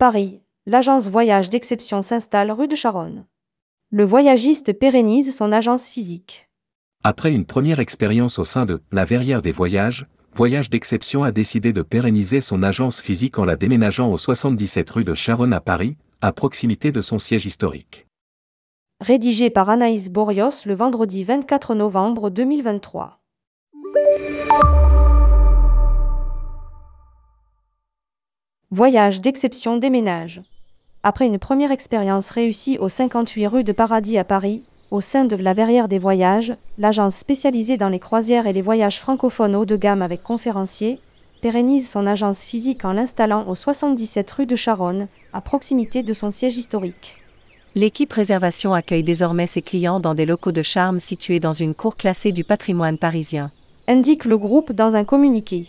Paris, l'agence Voyage d'exception s'installe rue de Charonne. Le voyagiste pérennise son agence physique. Après une première expérience au sein de la Verrière des Voyages, Voyage d'exception a décidé de pérenniser son agence physique en la déménageant au 77 rue de Charonne à Paris, à proximité de son siège historique. Rédigé par Anaïs Borios le vendredi 24 novembre 2023. Voyage d'exception déménage. Après une première expérience réussie au 58 rue de Paradis à Paris, au sein de la Verrière des Voyages, l'agence spécialisée dans les croisières et les voyages francophones haut de gamme avec conférenciers, pérennise son agence physique en l'installant au 77 rue de Charonne, à proximité de son siège historique. L'équipe réservation accueille désormais ses clients dans des locaux de charme situés dans une cour classée du patrimoine parisien. Indique le groupe dans un communiqué.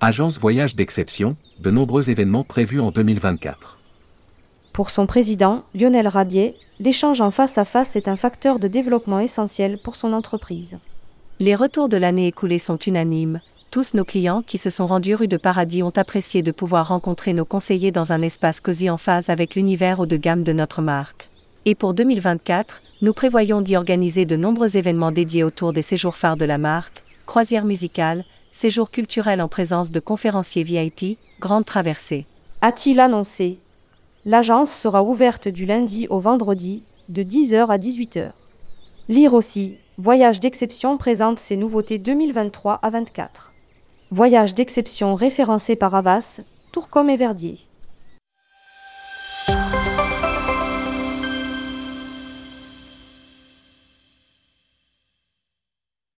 Agence Voyage d'exception, de nombreux événements prévus en 2024. Pour son président, Lionel Rabier, l'échange en face à face est un facteur de développement essentiel pour son entreprise. Les retours de l'année écoulée sont unanimes. Tous nos clients qui se sont rendus rue de Paradis ont apprécié de pouvoir rencontrer nos conseillers dans un espace cosy en phase avec l'univers haut de gamme de notre marque. Et pour 2024, nous prévoyons d'y organiser de nombreux événements dédiés autour des séjours phares de la marque, croisières musicales, séjours culturels en présence de conférenciers VIP, grandes traversées. A-t-il annoncé? L'agence sera ouverte du lundi au vendredi, de 10h à 18h. Lire aussi, Voyage d'exception présente ses nouveautés 2023 à 24. Voyage d'exception référencé par Avas, Tourcom et Verdier.